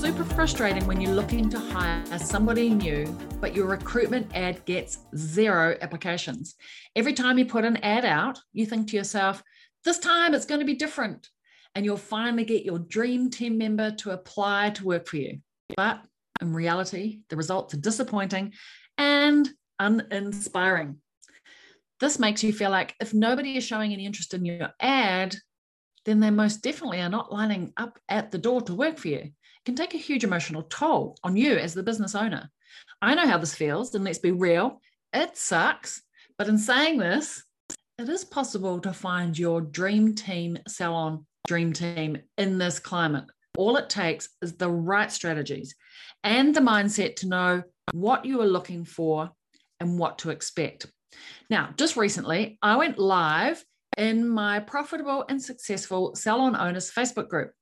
Super frustrating when you're looking to hire somebody new, but your recruitment ad gets zero applications. Every time you put an ad out, you think to yourself, this time it's going to be different. And you'll finally get your dream team member to apply to work for you. But in reality, the results are disappointing and uninspiring. This makes you feel like if nobody is showing any interest in your ad, then they most definitely are not lining up at the door to work for you. Can take a huge emotional toll on you as the business owner. I know how this feels, and let's be real, it sucks. But in saying this, it is possible to find your dream team salon dream team in this climate. All it takes is the right strategies and the mindset to know what you are looking for and what to expect. Now, just recently, I went live in my profitable and successful salon owners Facebook group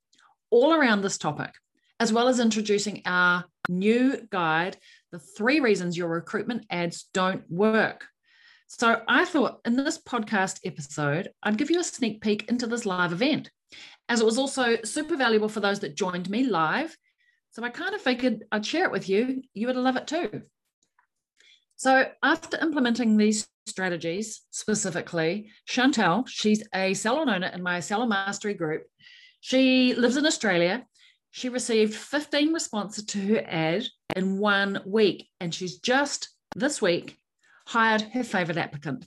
all around this topic, as well as introducing our new guide, The Three Reasons Your Recruitment Ads Don't Work. So I thought in this podcast episode, I'd give you a sneak peek into this live event, as it was also super valuable for those that joined me live. So I kind of figured I'd share it with you. You would love it too. So, after implementing these strategies specifically, Chantel, she's a salon owner in my Salon Mastery group. She lives in Australia. She received 15 responses to her ad in one week, and she's just this week hired her favorite applicant.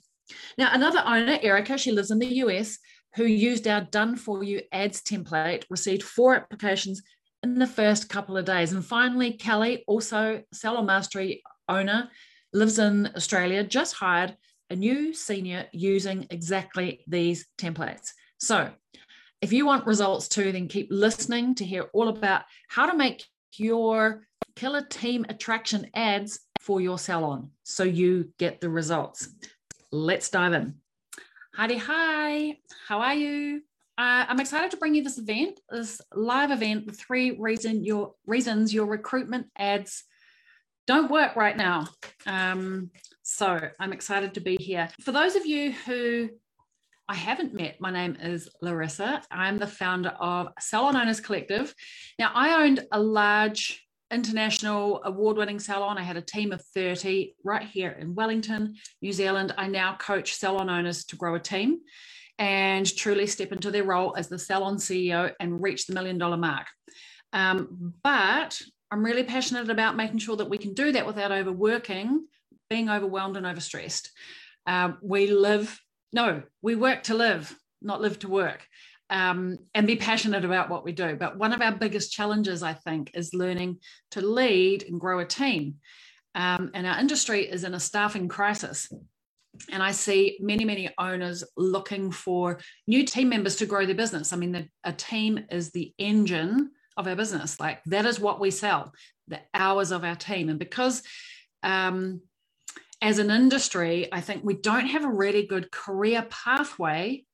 Now, another owner, Erica, she lives in the US, who used our done for you ads template, received four applications in the first couple of days. And finally, Kelly, also Salon Mastery owner, lives in Australia, just hired a new senior using exactly these templates. So, if you want results too, then keep listening to hear all about how to make your killer team attraction ads for your salon so you get the results. Let's dive in. Heidi, hi, how are you? Uh, I'm excited to bring you this event, this live event, the three reason your reasons your recruitment ads don't work right now. Um, so I'm excited to be here. For those of you who I haven't met, my name is Larissa. I'm the founder of Salon Owners Collective. Now, I owned a large international award winning salon. I had a team of 30 right here in Wellington, New Zealand. I now coach salon owners to grow a team and truly step into their role as the salon CEO and reach the million dollar mark. Um, but I'm really passionate about making sure that we can do that without overworking, being overwhelmed and overstressed. Uh, we live, no, we work to live, not live to work, um, and be passionate about what we do. But one of our biggest challenges, I think, is learning to lead and grow a team. Um, and our industry is in a staffing crisis. And I see many, many owners looking for new team members to grow their business. I mean, the, a team is the engine of our business. Like that is what we sell, the hours of our team. And because um, as an industry, I think we don't have a really good career pathway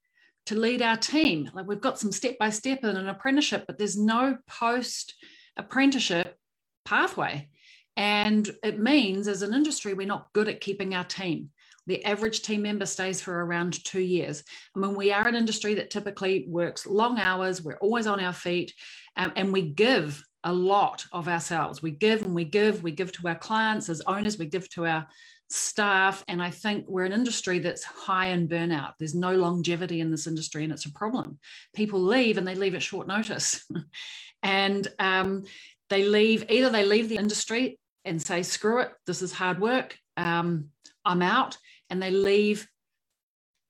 to lead our team. Like we've got some step by step in an apprenticeship, but there's no post apprenticeship pathway. And it means as an industry, we're not good at keeping our team. The average team member stays for around two years. I mean, we are an industry that typically works long hours, we're always on our feet, um, and we give a lot of ourselves. We give and we give, we give to our clients as owners, we give to our staff. And I think we're an industry that's high in burnout. There's no longevity in this industry, and it's a problem. People leave and they leave at short notice. and um, they leave, either they leave the industry and say, screw it, this is hard work, um, I'm out and they leave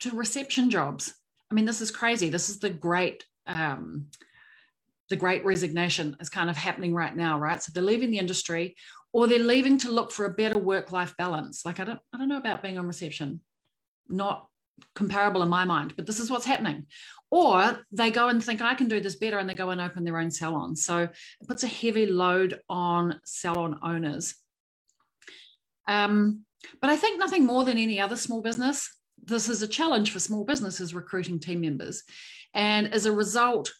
to reception jobs. I mean, this is crazy. This is the great, um, the great resignation is kind of happening right now, right? So they're leaving the industry or they're leaving to look for a better work-life balance. Like I don't, I don't know about being on reception. Not comparable in my mind, but this is what's happening. Or they go and think, I can do this better, and they go and open their own salon. So it puts a heavy load on salon owners. Um, but I think nothing more than any other small business, this is a challenge for small businesses recruiting team members. And as a result,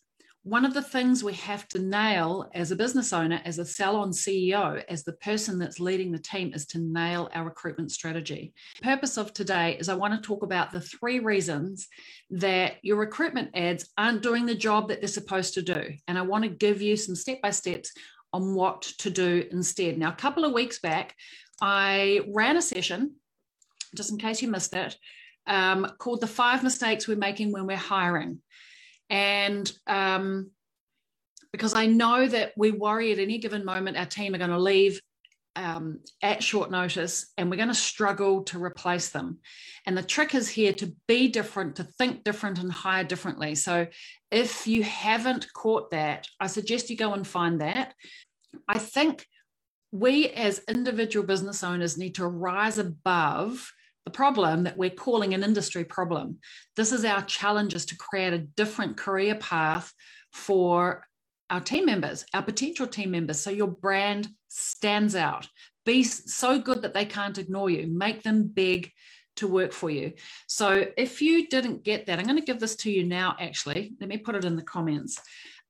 one of the things we have to nail as a business owner, as a salon CEO, as the person that's leading the team, is to nail our recruitment strategy. Purpose of today is I want to talk about the three reasons that your recruitment ads aren't doing the job that they're supposed to do. And I want to give you some step by steps on what to do instead. Now, a couple of weeks back, I ran a session, just in case you missed it, um, called The Five Mistakes We're Making When We're Hiring. And um, because I know that we worry at any given moment our team are going to leave um, at short notice and we're going to struggle to replace them. And the trick is here to be different, to think different, and hire differently. So if you haven't caught that, I suggest you go and find that. I think we as individual business owners need to rise above the problem that we're calling an industry problem. This is our challenge is to create a different career path for our team members, our potential team members. So your brand stands out. Be so good that they can't ignore you. Make them beg to work for you. So if you didn't get that, I'm going to give this to you now, actually. Let me put it in the comments.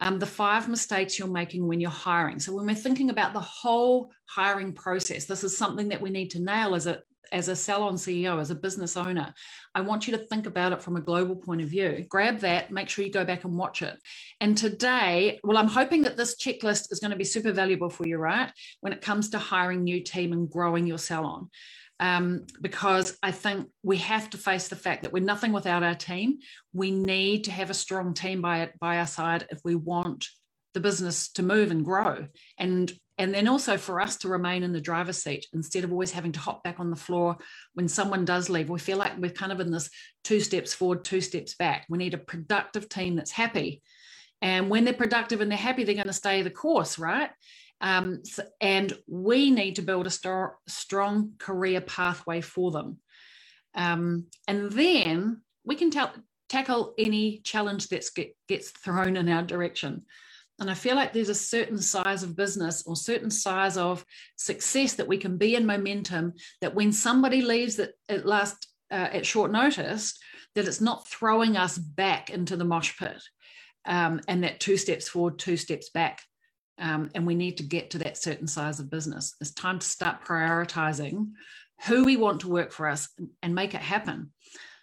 Um, the five mistakes you're making when you're hiring. So when we're thinking about the whole hiring process, this is something that we need to nail as a as a salon CEO, as a business owner, I want you to think about it from a global point of view. Grab that, make sure you go back and watch it. And today, well, I'm hoping that this checklist is going to be super valuable for you, right? When it comes to hiring new team and growing your salon. Um, because I think we have to face the fact that we're nothing without our team. We need to have a strong team by by our side if we want the business to move and grow. And and then also for us to remain in the driver's seat instead of always having to hop back on the floor when someone does leave. We feel like we're kind of in this two steps forward, two steps back. We need a productive team that's happy. And when they're productive and they're happy, they're going to stay the course, right? Um, so, and we need to build a st- strong career pathway for them. Um, and then we can ta- tackle any challenge that get, gets thrown in our direction. And I feel like there's a certain size of business or certain size of success that we can be in momentum that when somebody leaves at, at last uh, at short notice, that it's not throwing us back into the mosh pit um, and that two steps forward, two steps back. Um, and we need to get to that certain size of business. It's time to start prioritizing who we want to work for us and make it happen.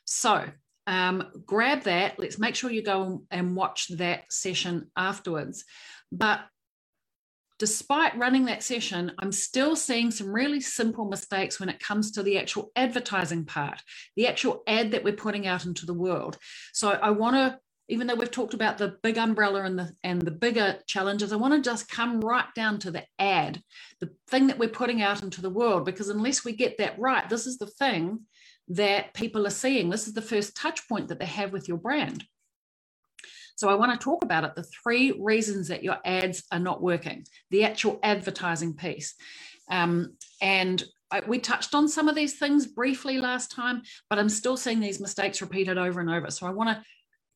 So, um, grab that. Let's make sure you go and watch that session afterwards. But despite running that session, I'm still seeing some really simple mistakes when it comes to the actual advertising part, the actual ad that we're putting out into the world. So I want to, even though we've talked about the big umbrella and the and the bigger challenges, I want to just come right down to the ad, the thing that we're putting out into the world, because unless we get that right, this is the thing that people are seeing. This is the first touch point that they have with your brand. So I want to talk about it the three reasons that your ads are not working, the actual advertising piece. Um, and I, we touched on some of these things briefly last time, but I'm still seeing these mistakes repeated over and over. So I want to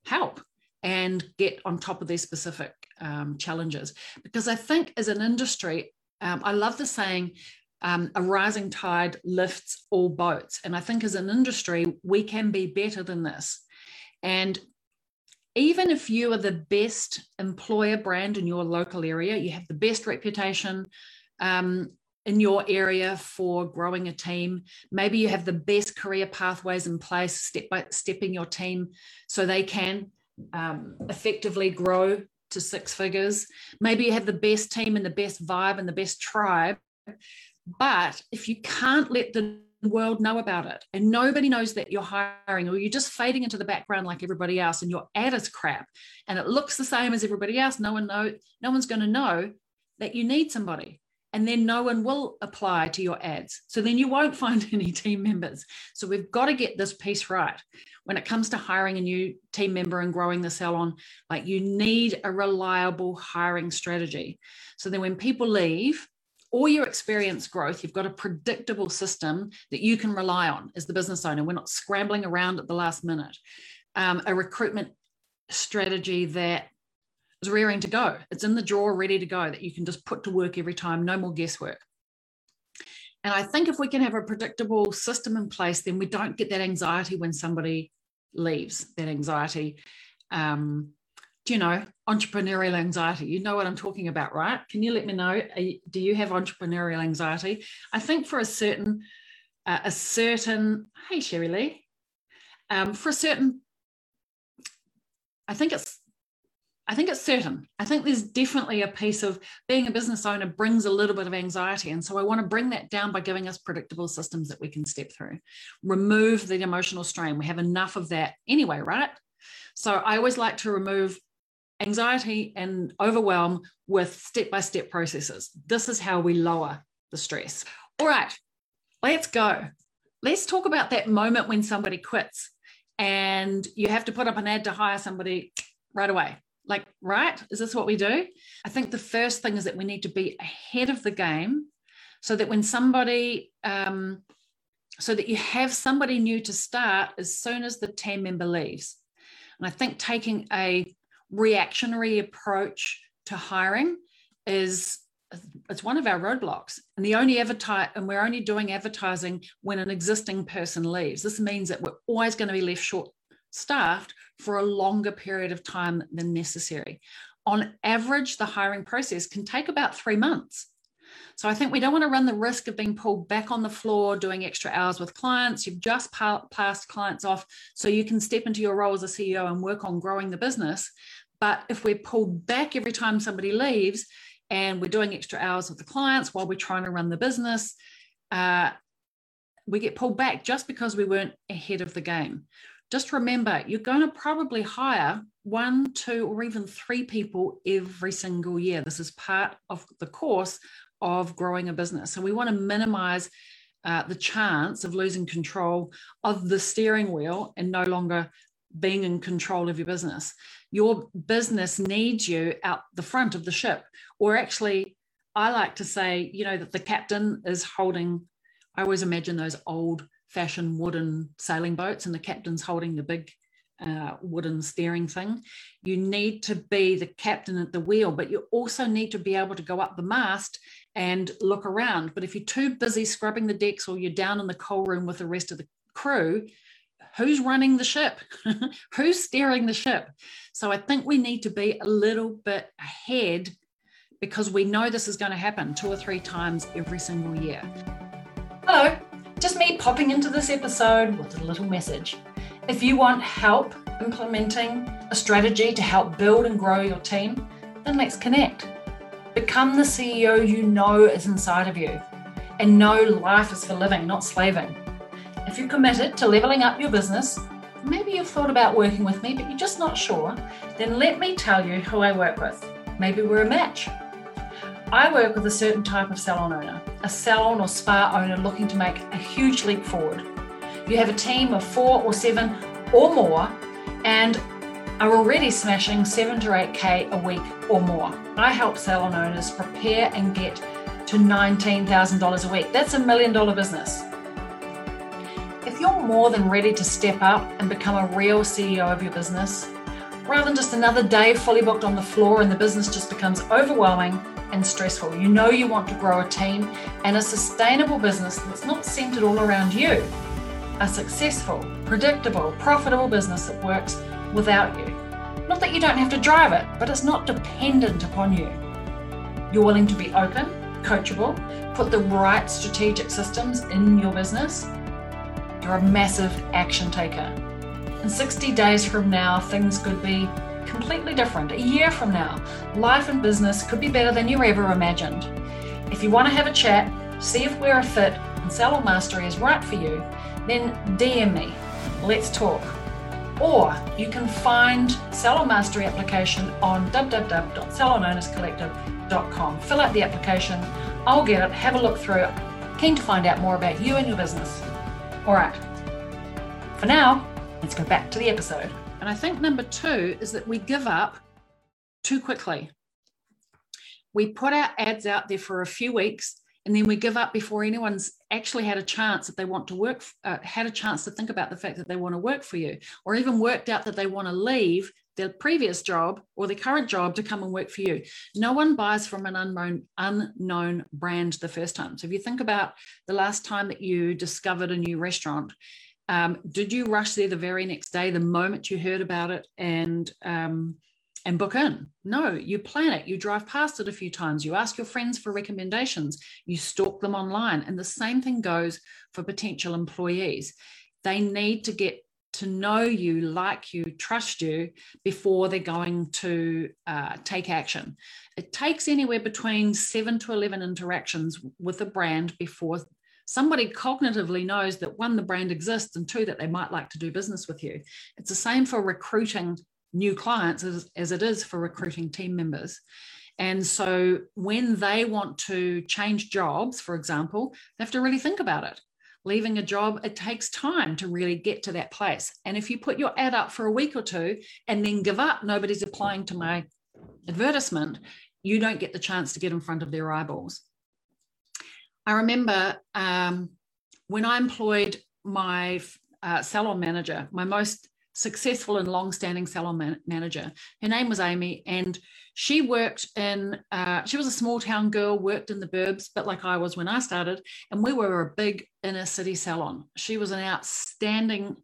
help and get on top of these specific um, challenges because I think as an industry, um, I love the saying, um, a rising tide lifts all boats. And I think as an industry, we can be better than this. And even if you are the best employer brand in your local area, you have the best reputation um, in your area for growing a team. Maybe you have the best career pathways in place, step by stepping your team so they can um, effectively grow to six figures. Maybe you have the best team and the best vibe and the best tribe. But if you can't let the world know about it and nobody knows that you're hiring or you're just fading into the background like everybody else and your ad is crap and it looks the same as everybody else, no one know, no one's going to know that you need somebody. And then no one will apply to your ads. So then you won't find any team members. So we've got to get this piece right. When it comes to hiring a new team member and growing the salon, like you need a reliable hiring strategy. So then when people leave, all your experience growth, you've got a predictable system that you can rely on as the business owner. We're not scrambling around at the last minute. Um, a recruitment strategy that is rearing to go. It's in the drawer, ready to go, that you can just put to work every time, no more guesswork. And I think if we can have a predictable system in place, then we don't get that anxiety when somebody leaves, that anxiety. Um, you know entrepreneurial anxiety? You know what I'm talking about, right? Can you let me know? Do you have entrepreneurial anxiety? I think for a certain, uh, a certain, hey, Sherry Lee, um, for a certain, I think it's I think it's certain. I think there's definitely a piece of being a business owner brings a little bit of anxiety. And so I want to bring that down by giving us predictable systems that we can step through, remove the emotional strain. We have enough of that anyway, right? So I always like to remove anxiety and overwhelm with step by step processes. This is how we lower the stress. All right, let's go. Let's talk about that moment when somebody quits and you have to put up an ad to hire somebody right away like, right? Is this what we do? I think the first thing is that we need to be ahead of the game so that when somebody, um, so that you have somebody new to start as soon as the team member leaves. And I think taking a reactionary approach to hiring is it's one of our roadblocks and the only advertise and we're only doing advertising when an existing person leaves this means that we're always going to be left short staffed for a longer period of time than necessary. On average, the hiring process can take about three months. So I think we don't want to run the risk of being pulled back on the floor doing extra hours with clients. You've just passed clients off so you can step into your role as a CEO and work on growing the business. But if we're pulled back every time somebody leaves and we're doing extra hours with the clients while we're trying to run the business, uh, we get pulled back just because we weren't ahead of the game just remember you're going to probably hire one, two, or even three people every single year. This is part of the course of growing a business. So we want to minimize uh, the chance of losing control of the steering wheel and no longer being in control of your business. Your business needs you out the front of the ship, or actually, I like to say, you know, that the captain is holding. I always imagine those old fashioned wooden sailing boats and the captain's holding the big uh, wooden steering thing. You need to be the captain at the wheel, but you also need to be able to go up the mast and look around. But if you're too busy scrubbing the decks or you're down in the coal room with the rest of the crew, who's running the ship? who's steering the ship? So I think we need to be a little bit ahead because we know this is going to happen two or three times every single year. Hello. Just me popping into this episode with a little message. If you want help implementing a strategy to help build and grow your team, then let's connect. Become the CEO you know is inside of you and know life is for living, not slaving. If you're committed to leveling up your business, maybe you've thought about working with me, but you're just not sure, then let me tell you who I work with. Maybe we're a match. I work with a certain type of salon owner, a salon or spa owner looking to make a huge leap forward. You have a team of four or seven or more and are already smashing seven to 8K a week or more. I help salon owners prepare and get to $19,000 a week. That's a million dollar business. If you're more than ready to step up and become a real CEO of your business, rather than just another day fully booked on the floor and the business just becomes overwhelming, and stressful. You know you want to grow a team and a sustainable business that's not centered all around you. A successful, predictable, profitable business that works without you. Not that you don't have to drive it, but it's not dependent upon you. You're willing to be open, coachable, put the right strategic systems in your business. You're a massive action taker. In 60 days from now, things could be completely different. A year from now, life and business could be better than you ever imagined. If you want to have a chat, see if we're a fit and Salon Mastery is right for you, then DM me. Let's talk. Or you can find Salon Mastery application on www.salonownerscollective.com. Fill out the application. I'll get it, have a look through. It. Keen to find out more about you and your business. All right. For now, let's go back to the episode. And I think number two is that we give up too quickly. we put our ads out there for a few weeks and then we give up before anyone's actually had a chance that they want to work uh, had a chance to think about the fact that they want to work for you or even worked out that they want to leave their previous job or their current job to come and work for you. No one buys from an unknown unknown brand the first time. So if you think about the last time that you discovered a new restaurant um, did you rush there the very next day the moment you heard about it and um, and book in. No, you plan it, you drive past it a few times, you ask your friends for recommendations, you stalk them online. And the same thing goes for potential employees. They need to get to know you, like you, trust you before they're going to uh, take action. It takes anywhere between seven to 11 interactions with a brand before somebody cognitively knows that one, the brand exists, and two, that they might like to do business with you. It's the same for recruiting new clients as, as it is for recruiting team members. And so when they want to change jobs, for example, they have to really think about it. Leaving a job, it takes time to really get to that place. And if you put your ad up for a week or two and then give up, nobody's applying to my advertisement, you don't get the chance to get in front of their eyeballs. I remember um, when I employed my uh, salon manager, my most successful and long-standing salon man- manager. Her name was Amy, and she worked in. Uh, she was a small town girl, worked in the burbs, but like I was when I started, and we were a big inner city salon. She was an outstanding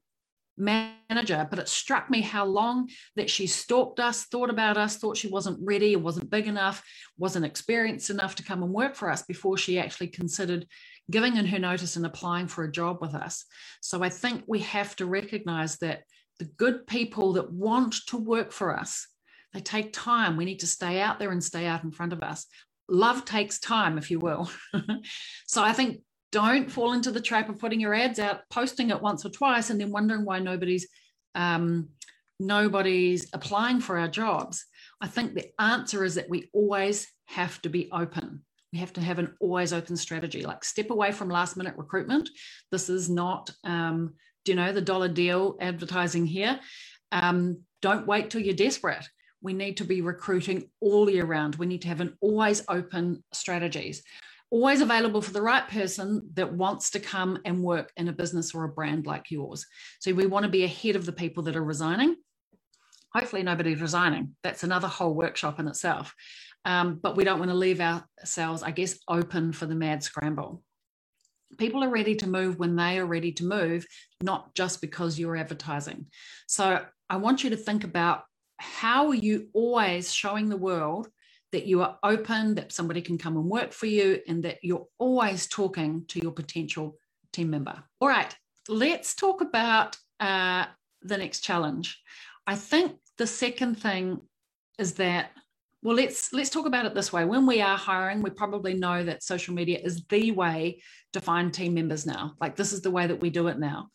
manager, but it struck me how long that she stalked us, thought about us, thought she wasn't ready, wasn't big enough, wasn't experienced enough to come and work for us before she actually considered giving in her notice and applying for a job with us. So I think we have to recognize that the good people that want to work for us, they take time. We need to stay out there and stay out in front of us. Love takes time, if you will. so I think don't fall into the trap of putting your ads out, posting it once or twice, and then wondering why nobody's um, nobody's applying for our jobs. I think the answer is that we always have to be open. We have to have an always open strategy. Like step away from last minute recruitment. This is not um, you know the dollar deal advertising here? Um, don't wait till you're desperate. We need to be recruiting all year round. We need to have an always open strategies. Always available for the right person that wants to come and work in a business or a brand like yours. So we want to be ahead of the people that are resigning. Hopefully nobody's resigning. That's another whole workshop in itself. Um, but we don't want to leave ourselves i guess open for the mad scramble people are ready to move when they are ready to move, not just because you're advertising. So I want you to think about how are you always showing the world that you are open, that somebody can come and work for you, and that you're always talking to your potential team member. All right, let's talk about uh, the next challenge. I think the second thing is that well let's let's talk about it this way. When we are hiring we probably know that social media is the way to find team members now. Like this is the way that we do it now.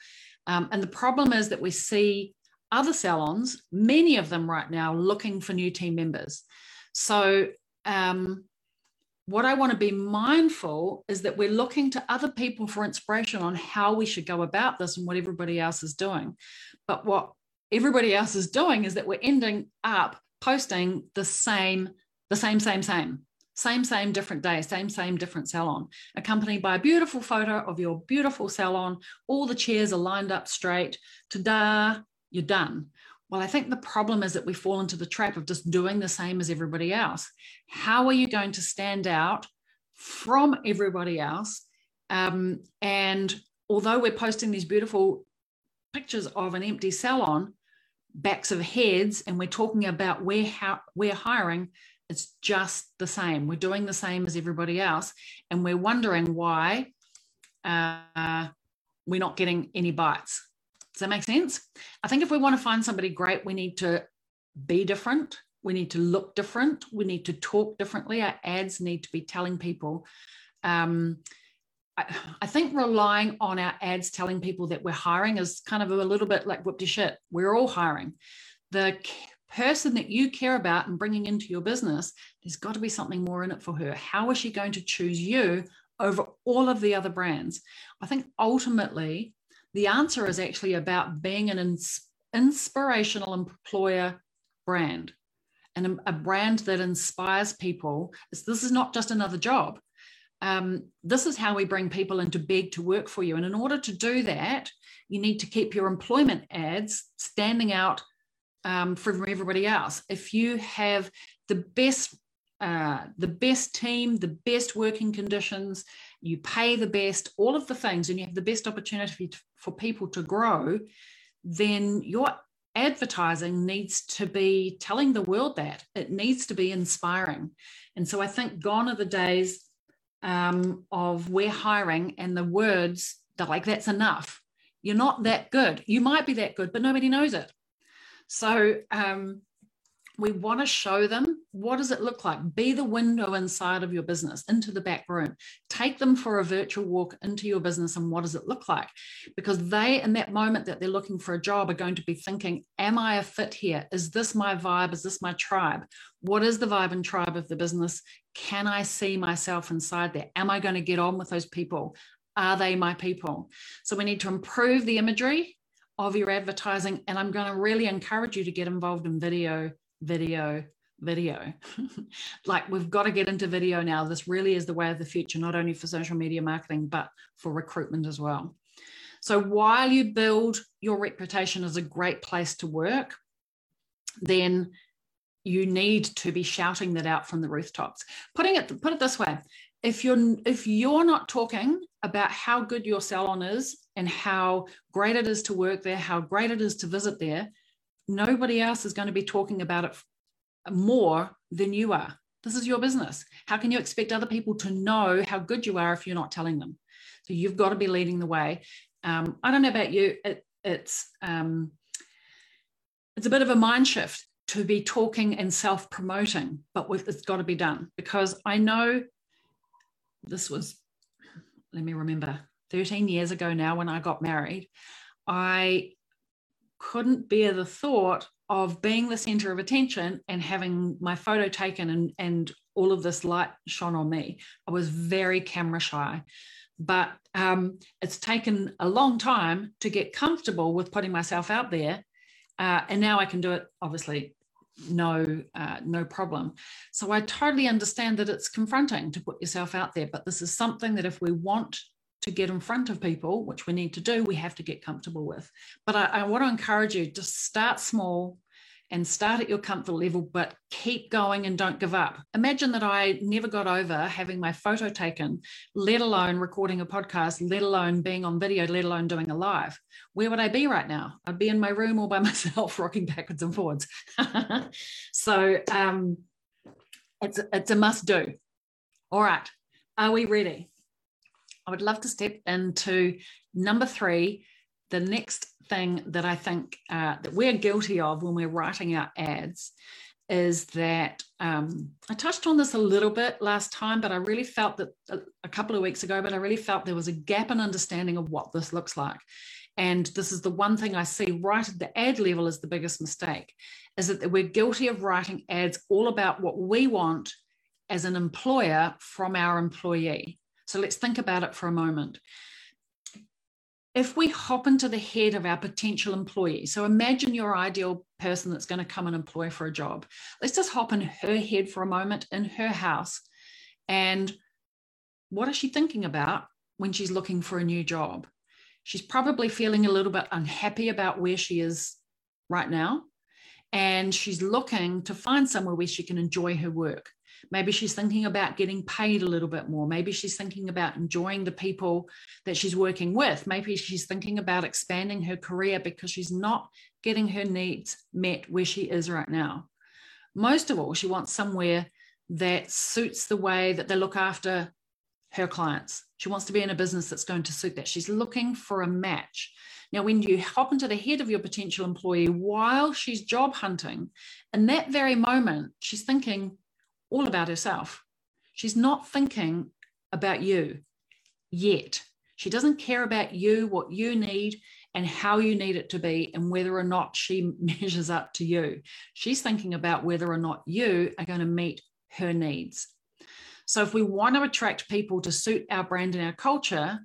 Um, and the problem is that we see other salons many of them right now looking for new team members. So um, what I want to be mindful is that we're looking to other people for inspiration on how we should go about this and what everybody else is doing. But what everybody else is doing is that we're ending up posting the same, the same, same, same, same, same, different day, same, same, different salon, accompanied by a beautiful photo of your beautiful salon. All the chairs are lined up straight. Ta-da, you're done. Well, I think the problem is that we fall into the trap of just doing the same as everybody else. How are you going to stand out from everybody else? Um, and although we're posting these beautiful pictures of an empty salon, backs of heads and we're talking about where how we're hiring it's just the same. We're doing the same as everybody else and we're wondering why uh, we're not getting any bites. Does that make sense? I think if we want to find somebody great we need to be different. We need to look different. We need to talk differently. Our ads need to be telling people um, I, think relying on our ads telling people that we're hiring is kind of a little bit like whoop de shit. We're all hiring. The person that you care about and bringing into your business, there's got to be something more in it for her. How is she going to choose you over all of the other brands? I think ultimately the answer is actually about being an ins- inspirational employer brand. and a, brand that inspires people. This is not just another job. Um, this is how we bring people into beg to work for you. And in order to do that, you need to keep your employment ads standing out um, from everybody else. If you have the best uh, the best team, the best working conditions, you pay the best, all of the things, and you have the best opportunity to, for people to grow, then your advertising needs to be telling the world that it needs to be inspiring. And so I think gone are the days um, of we're hiring and the words that like that's enough. You're not that good. You might be that good, but nobody knows it. So um, we want to show them what does it look like? Be the window inside of your business into the back room. Take them for a virtual walk into your business and what does it look like? Because they in that moment that they're looking for a job are going to be thinking am i a fit here? Is this my vibe? Is this my tribe? What is the vibe and tribe of the business? Can i see myself inside there? Am i going to get on with those people? Are they my people? So we need to improve the imagery of your advertising and i'm going to really encourage you to get involved in video video, video. like we've got to get into video now. This really is the way of the future, not only for social media marketing, but for recruitment as well. So while you build your reputation as a great place to work, then you need to be shouting that out from the rooftops. Putting it put it this way, if you're if you're not talking about how good your salon is and how great it is to work there, how great it is to visit there, nobody else is going to be talking about it more than you are. This is your business. How can you expect other people to know how good you are if you're not telling them? So you've got to be leading the way. Um, I don't know about you. It, it's um, it's a bit of a mind shift to be talking and self promoting, but with, it's got to be done because I know this was. Let me remember. 13 years ago now, when I got married, I couldn't bear the thought of being the center of attention and having my photo taken and, and all of this light shone on me. I was very camera shy, but um, it's taken a long time to get comfortable with putting myself out there. Uh, and now I can do it, obviously, no, uh, no problem. So I totally understand that it's confronting to put yourself out there, but this is something that if we want to get in front of people, which we need to do, we have to get comfortable with. But I, I want to encourage you to start small and start at your comfort level, but keep going and don't give up. Imagine that I never got over having my photo taken, let alone recording a podcast, let alone being on video, let alone doing a live. Where would I be right now? I'd be in my room all by myself, rocking backwards and forwards. so um, it's, it's a must do. All right. Are we ready? I would love to step into number three, the next thing that I think uh, that we're guilty of when we're writing our ads is that um, I touched on this a little bit last time, but I really felt that a, a couple of weeks ago, but I really felt there was a gap in understanding of what this looks like. And this is the one thing I see right at the ad level is the biggest mistake, is that we're guilty of writing ads all about what we want as an employer from our employee. So let's think about it for a moment. If we hop into the head of our potential employee, so imagine your ideal person that's going to come and employ for a job. Let's just hop in her head for a moment in her house. And what is she thinking about when she's looking for a new job? She's probably feeling a little bit unhappy about where she is right now. And she's looking to find somewhere where she can enjoy her work. Maybe she's thinking about getting paid a little bit more. Maybe she's thinking about enjoying the people that she's working with. Maybe she's thinking about expanding her career because she's not getting her needs met where she is right now. Most of all, she wants somewhere that suits the way that they look after her clients. She wants to be in a business that's going to suit that. She's looking for a match. Now, when you hop into the head of your potential employee while she's job hunting, in that very moment, she's thinking, all about herself. She's not thinking about you yet. She doesn't care about you, what you need, and how you need it to be, and whether or not she measures up to you. She's thinking about whether or not you are going to meet her needs. So, if we want to attract people to suit our brand and our culture,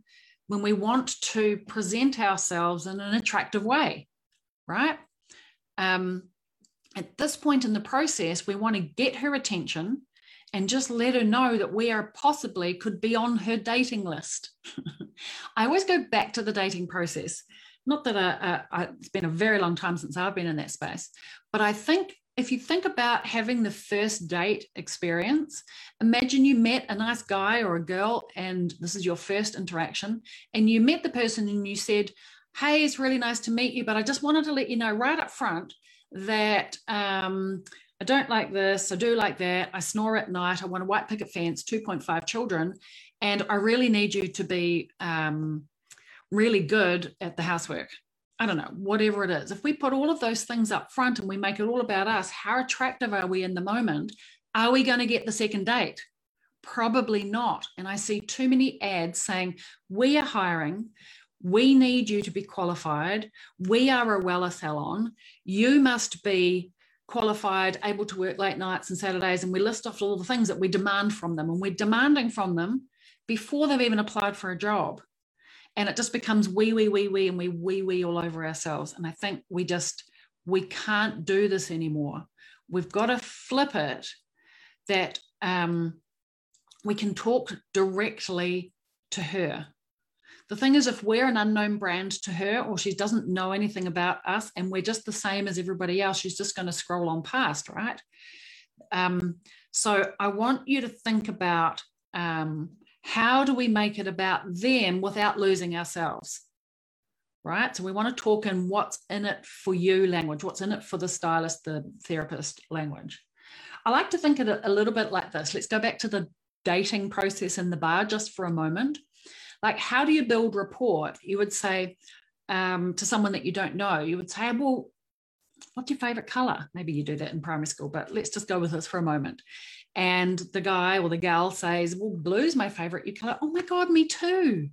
when we want to present ourselves in an attractive way, right? Um, At this point in the process, we want to get her attention and just let her know that we are possibly could be on her dating list. I always go back to the dating process. Not that uh, uh, it's been a very long time since I've been in that space, but I think if you think about having the first date experience, imagine you met a nice guy or a girl, and this is your first interaction, and you met the person and you said, Hey, it's really nice to meet you, but I just wanted to let you know right up front that um, I don't like this, I do like that, I snore at night, I want a white picket fence, 2.5 children, and I really need you to be um, really good at the housework. I don't know, whatever it is. If we put all of those things up front and we make it all about us, how attractive are we in the moment? Are we going to get the second date? Probably not. And I see too many ads saying, We are hiring. We need you to be qualified. We are a Wella salon. You must be qualified, able to work late nights and Saturdays. And we list off all the things that we demand from them. And we're demanding from them before they've even applied for a job and it just becomes we we we we and we we we all over ourselves and i think we just we can't do this anymore we've got to flip it that um, we can talk directly to her the thing is if we're an unknown brand to her or she doesn't know anything about us and we're just the same as everybody else she's just going to scroll on past right um, so i want you to think about um, how do we make it about them without losing ourselves? Right. So we want to talk in what's in it for you language, what's in it for the stylist, the therapist language. I like to think of it a little bit like this. Let's go back to the dating process in the bar just for a moment. Like, how do you build rapport? You would say um, to someone that you don't know, you would say, Well, what's your favorite color? Maybe you do that in primary school, but let's just go with this for a moment and the guy or the gal says, Well, blue's my favorite. You go, Oh my God, me too.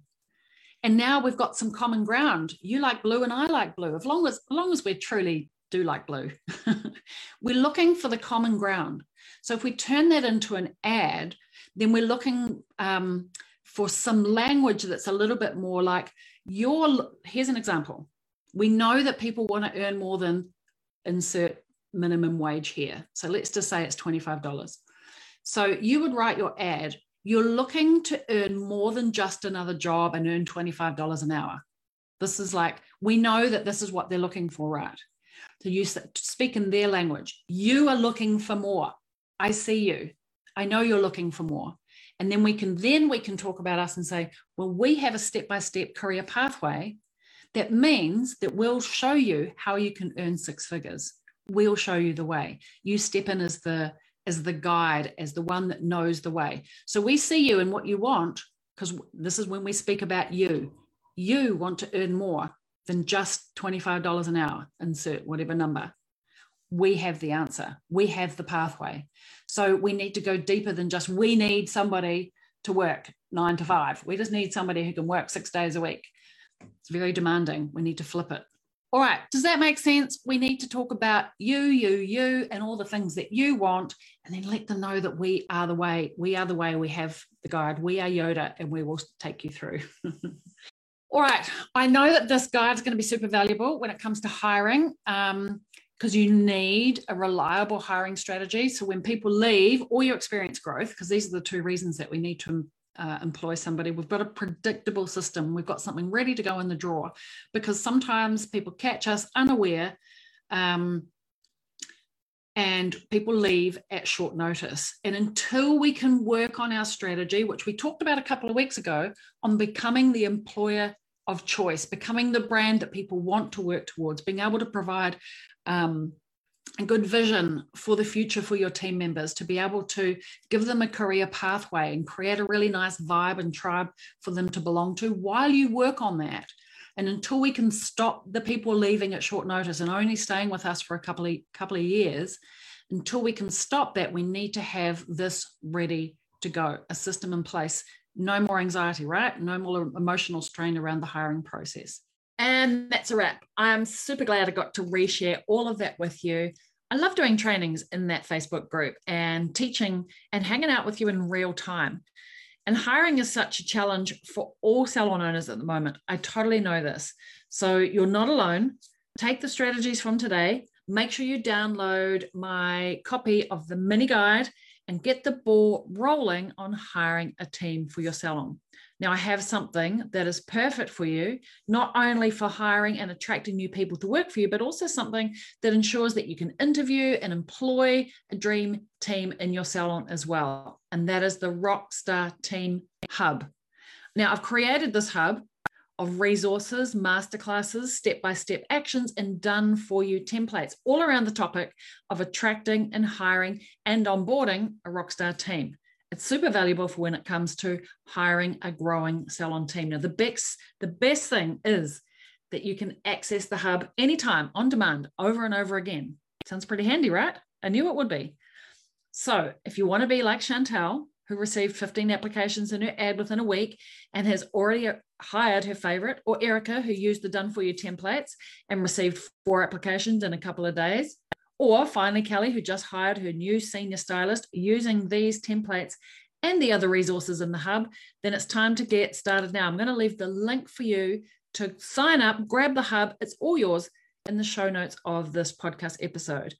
And now we've got some common ground. You like blue and I like blue. As long as, as long as we truly do like blue, we're looking for the common ground. So if we turn that into an ad, then we're looking um, for some language that's a little bit more like your. Here's an example. We know that people want to earn more than insert minimum wage here. So let's just say it's $25. So you would write your ad, you're looking to earn more than just another job and earn $25 an hour. This is like, we know that this is what they're looking for, right? That, to speak in their language. You are looking for more. I see you. I know you're looking for more. And then we can then we can talk about us and say, well, we have a step-by-step career pathway that means that we'll show you how you can earn six figures. We'll show you the way. You step in as the as the guide, as the one that knows the way. So we see you and what you want, because this is when we speak about you. You want to earn more than just $25 an hour, insert whatever number. We have the answer, we have the pathway. So we need to go deeper than just we need somebody to work nine to five. We just need somebody who can work six days a week. It's very demanding. We need to flip it. All right, does that make sense? We need to talk about you, you, you, and all the things that you want, and then let them know that we are the way. We are the way. We have the guide. We are Yoda, and we will take you through. all right, I know that this guide is going to be super valuable when it comes to hiring. Um, because you need a reliable hiring strategy. So when people leave or you experience growth, because these are the two reasons that we need to uh, employ somebody. We've got a predictable system. We've got something ready to go in the drawer because sometimes people catch us unaware um, and people leave at short notice. And until we can work on our strategy, which we talked about a couple of weeks ago, on becoming the employer of choice, becoming the brand that people want to work towards, being able to provide um, a good vision for the future for your team members to be able to give them a career pathway and create a really nice vibe and tribe for them to belong to while you work on that. And until we can stop the people leaving at short notice and only staying with us for a couple of couple of years, until we can stop that, we need to have this ready to go, a system in place. No more anxiety, right? No more emotional strain around the hiring process. And that's a wrap. I'm super glad I got to reshare all of that with you. I love doing trainings in that Facebook group and teaching and hanging out with you in real time. And hiring is such a challenge for all salon owners at the moment. I totally know this. So you're not alone. Take the strategies from today, make sure you download my copy of the mini guide and get the ball rolling on hiring a team for your salon. Now, I have something that is perfect for you, not only for hiring and attracting new people to work for you, but also something that ensures that you can interview and employ a dream team in your salon as well. And that is the Rockstar Team Hub. Now, I've created this hub of resources, masterclasses, step by step actions, and done for you templates all around the topic of attracting and hiring and onboarding a rockstar team. It's super valuable for when it comes to hiring a growing salon team. Now, the best, the best thing is that you can access the hub anytime on demand over and over again. Sounds pretty handy, right? I knew it would be. So, if you want to be like Chantel, who received 15 applications in her ad within a week and has already hired her favorite, or Erica, who used the done for you templates and received four applications in a couple of days, or finally Kelly, who just hired her new senior stylist using these templates and the other resources in the hub, then it's time to get started now. I'm going to leave the link for you to sign up, grab the hub. It's all yours in the show notes of this podcast episode.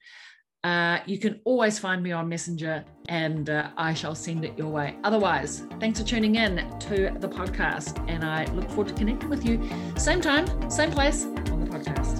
Uh, you can always find me on Messenger and uh, I shall send it your way. Otherwise, thanks for tuning in to the podcast. And I look forward to connecting with you same time, same place on the podcast.